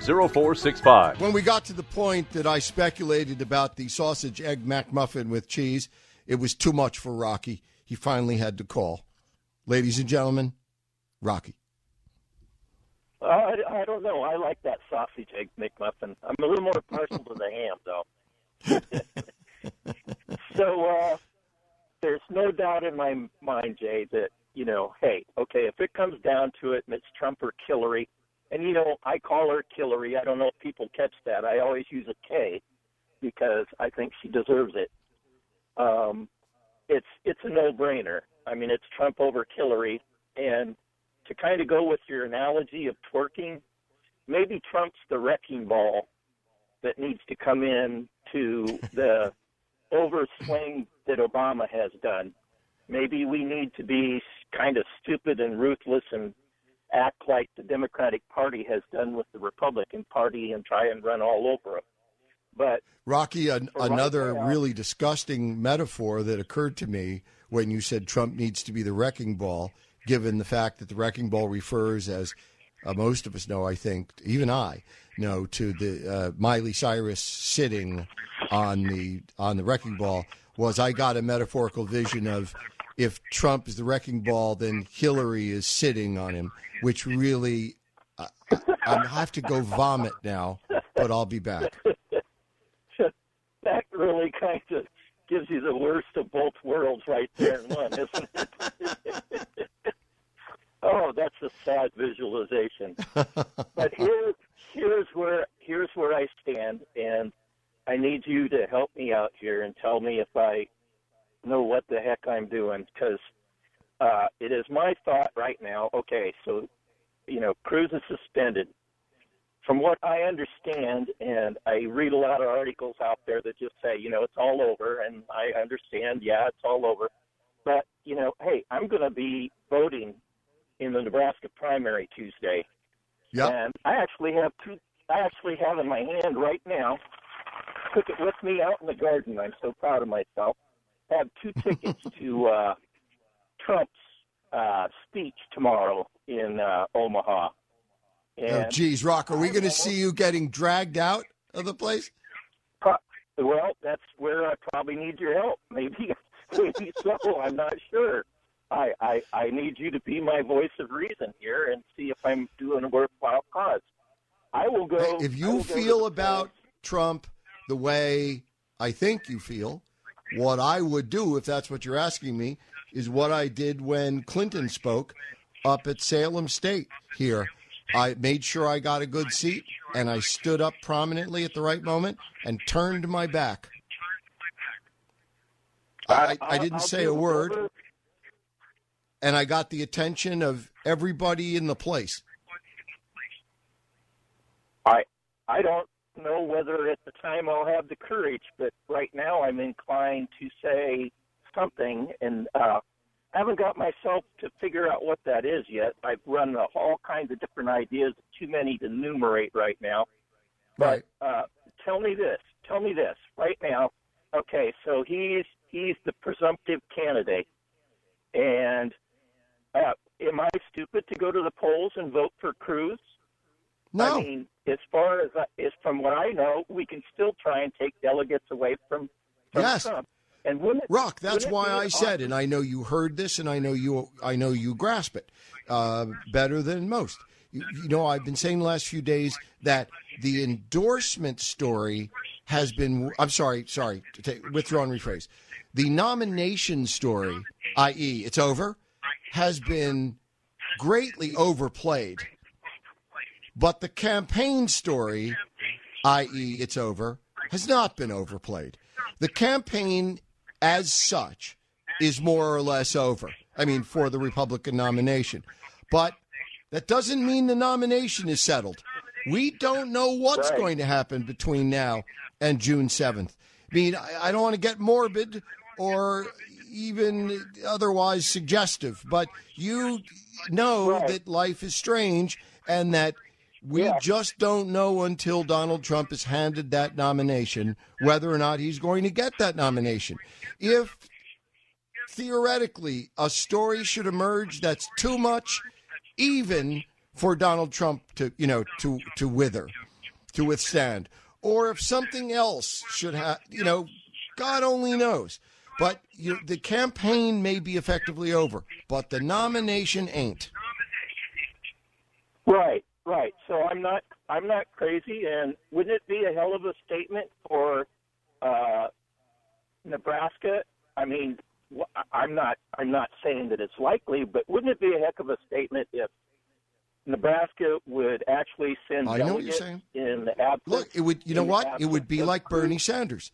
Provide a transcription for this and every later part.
0465. When we got to the point that I speculated about the sausage egg McMuffin with cheese, it was too much for Rocky. He finally had to call. Ladies and gentlemen, Rocky. Uh, I, I don't know. I like that sausage egg McMuffin. I'm a little more partial to the ham, though. so uh, there's no doubt in my mind, Jay, that you know, hey, okay, if it comes down to it, and it's Trump or Hillary, and you know, I call her Hillary. I don't know if people catch that. I always use a K because I think she deserves it. Um, it's it's a no-brainer. I mean, it's Trump over Hillary, and to kind of go with your analogy of twerking, maybe Trump's the wrecking ball that needs to come in to the overswing that Obama has done. Maybe we need to be kind of stupid and ruthless and act like the Democratic Party has done with the Republican Party and try and run all over them. But Rocky, an, right another now- really disgusting metaphor that occurred to me when you said Trump needs to be the wrecking ball, given the fact that the wrecking ball refers, as uh, most of us know, I think, even I know, to the uh, Miley Cyrus sitting on the on the wrecking ball. Was I got a metaphorical vision of if Trump is the wrecking ball, then Hillary is sitting on him, which really I, I have to go vomit now, but I'll be back. that really kind of gives you the worst of both worlds right there in one, isn't it? oh, that's a sad visualization. but here, here's where here's where I stand, and I need you to help me out here and tell me if I know what the heck I'm doing because uh, it is my thought right now. Okay, so you know, Cruz is suspended. From what I understand, and I read a lot of articles out there that just say, you know, it's all over, and I understand, yeah, it's all over. But, you know, hey, I'm going to be voting in the Nebraska primary Tuesday. Yep. And I actually have two, I actually have in my hand right now, took it with me out in the garden. I'm so proud of myself. Have two tickets to uh, Trump's uh, speech tomorrow in uh, Omaha. Oh, And geez, Rock, are we going to see you getting dragged out of the place? Pro- well, that's where I probably need your help. Maybe, maybe so. I'm not sure. I, I I need you to be my voice of reason here and see if I'm doing a worthwhile cause. I will go. Hey, if you will go to feel about polls. Trump the way I think you feel, what I would do, if that's what you're asking me, is what I did when Clinton spoke up at Salem State here. I made sure I got a good seat and I stood up prominently at the right moment and turned my back. I, I didn't say a word and I got the attention of everybody in the place. I I don't know whether at the time I'll have the courage, but right now I'm inclined to say something, and uh, I haven't got myself to figure out what that is yet. I've run uh, all kinds of different ideas, too many to enumerate right now. Right. But uh, tell me this. Tell me this right now. Okay, so he's he's the presumptive candidate, and uh, am I stupid to go to the polls and vote for Cruz? No. I mean, as far as I- as from what I know, we can still try and take delegates away from, from Yes. Trump. And it, Rock, that's why I said, awesome- and I know you heard this, and I know you, I know you grasp it uh, better than most. You, you know, I've been saying the last few days that the endorsement story has been. I'm sorry, sorry, to take, withdraw and rephrase. The nomination story, i.e., it's over, has been greatly overplayed. But the campaign story, i.e., it's over, has not been overplayed. The campaign, as such, is more or less over. I mean, for the Republican nomination. But that doesn't mean the nomination is settled. We don't know what's Right. going to happen between now and June 7th. I mean, I, don't want to get morbid or even otherwise suggestive, but you know Right. that life is strange and that we Yeah. just don't know until Donald Trump is handed that nomination whether or not he's going to get that nomination. If theoretically a story should emerge that's too much even for Donald Trump to, you know, to to wither, to withstand, or if something else should have, you know, God only knows. But you, the campaign may be effectively over, but the nomination ain't. Right, right. So I'm not I'm not crazy, and wouldn't it be a hell of a statement for uh, Nebraska? I mean, I'm not I'm not saying that it's likely, but wouldn't it be a heck of a statement if Nebraska would actually send I know what you're saying. in the absence? Look, it would. You know what? It would be like Bernie Sanders.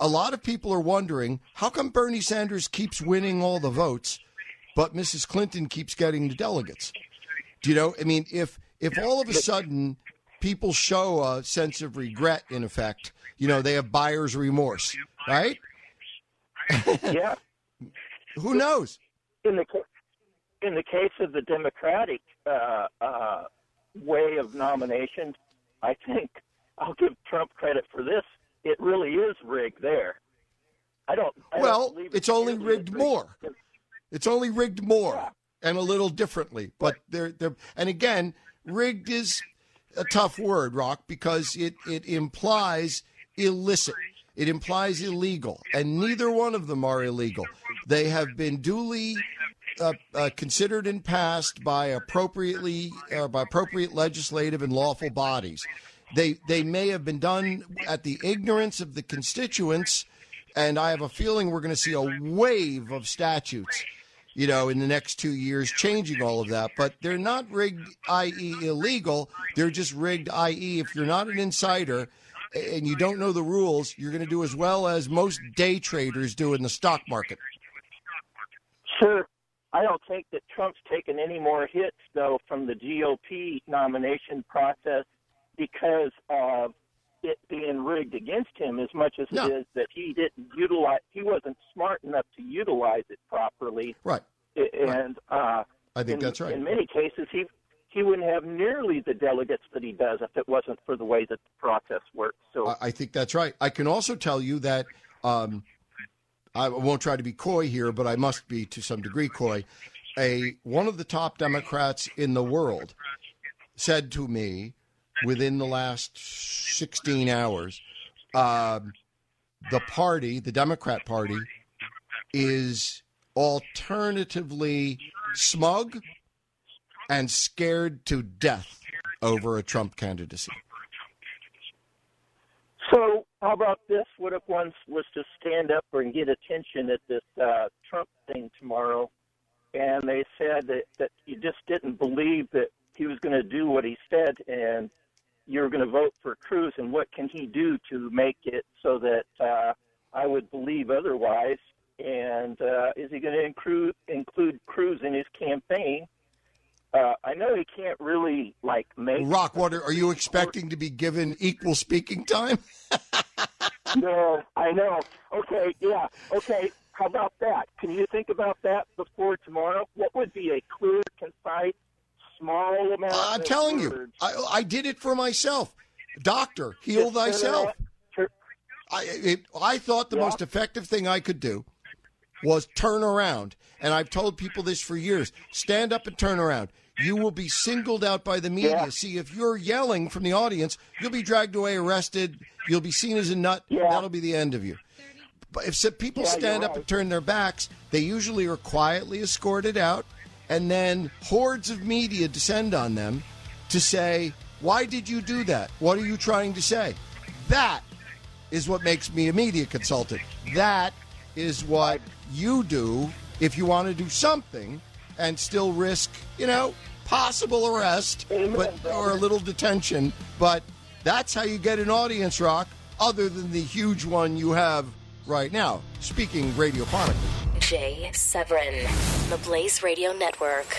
A lot of people are wondering how come Bernie Sanders keeps winning all the votes, but Mrs. Clinton keeps getting the delegates. Do you know? I mean, if if all of a sudden people show a sense of regret, in effect, you know, they have buyer's remorse, right? Yeah. Who knows? in the in the case of the Democratic uh, uh, way of nomination, I think I'll give Trump credit for this. It really is rigged there. I don't. I don't Well, believe it's only as rigged rigged. more. It's only rigged more and a little differently. But they're they're and again, rigged is a tough word, Rock, because it it implies illicit. It implies illegal, and neither one of them are illegal. They have been duly uh, uh, considered and passed by appropriately uh, by appropriate legislative and lawful bodies. They they may have been done at the ignorance of the constituents, and I have a feeling we're going to see a wave of statutes, you know, in the next two years changing all of that. But they're not rigged, i.e., illegal. They're just rigged, i.e., if you're not an insider and you don't know the rules, you're going to do as well as most day traders do in the stock market. Sure. I don't think that Trump's taken any more hits though from the GOP nomination process because of it being rigged against him as much as No. it is that he didn't utilize he wasn't smart enough to utilize it properly Right. And uh I think in, that's right. in many cases he he wouldn't have nearly the delegates that he does if it wasn't for the way that the process works so I, I think that's right. I can also tell you that um, I won't try to be coy here, but I must be to some degree coy. A one of the top Democrats in the world said to me within the last 16 hours, um, the party, the Democrat Party, is alternatively smug and scared to death over a Trump candidacy. So, how about this? What if one was to stand up and get attention at this uh, Trump thing tomorrow, and they said that, that you just didn't believe that he was going to do what he said, and you were going to vote for Cruz, and what can he do to make it so that uh, I would believe otherwise? And uh, is he going to include include Cruz in his campaign? Uh, I know he can't really like make Rockwater, are you expecting to be given equal speaking time? No, I know. Okay, yeah. Okay, how about that? Can you think about that before tomorrow? What would be a clear, concise, small amount? I'm telling you. I, I did it for myself. Doctor, heal thyself. I, it, I thought the Yeah. most effective thing I could do was turn around. And I've told people this for years stand up and turn around. You will be singled out by the media. Yeah. See, if you're yelling from the audience, you'll be dragged away, arrested. You'll be seen as a nut. Yeah. That'll be the end of you. But if people stand you're up right. and turn their backs, they usually are quietly escorted out, and then hordes of media descend on them to say, Why did you do that? What are you trying to say? That is what makes me a media consultant. That is what you do if you want to do something and still risk, you know, possible arrest but or a little detention. But that's how you get an audience, Rock, other than the huge one you have right now, speaking radiophonically. Jay Severin, the Blaze Radio Network.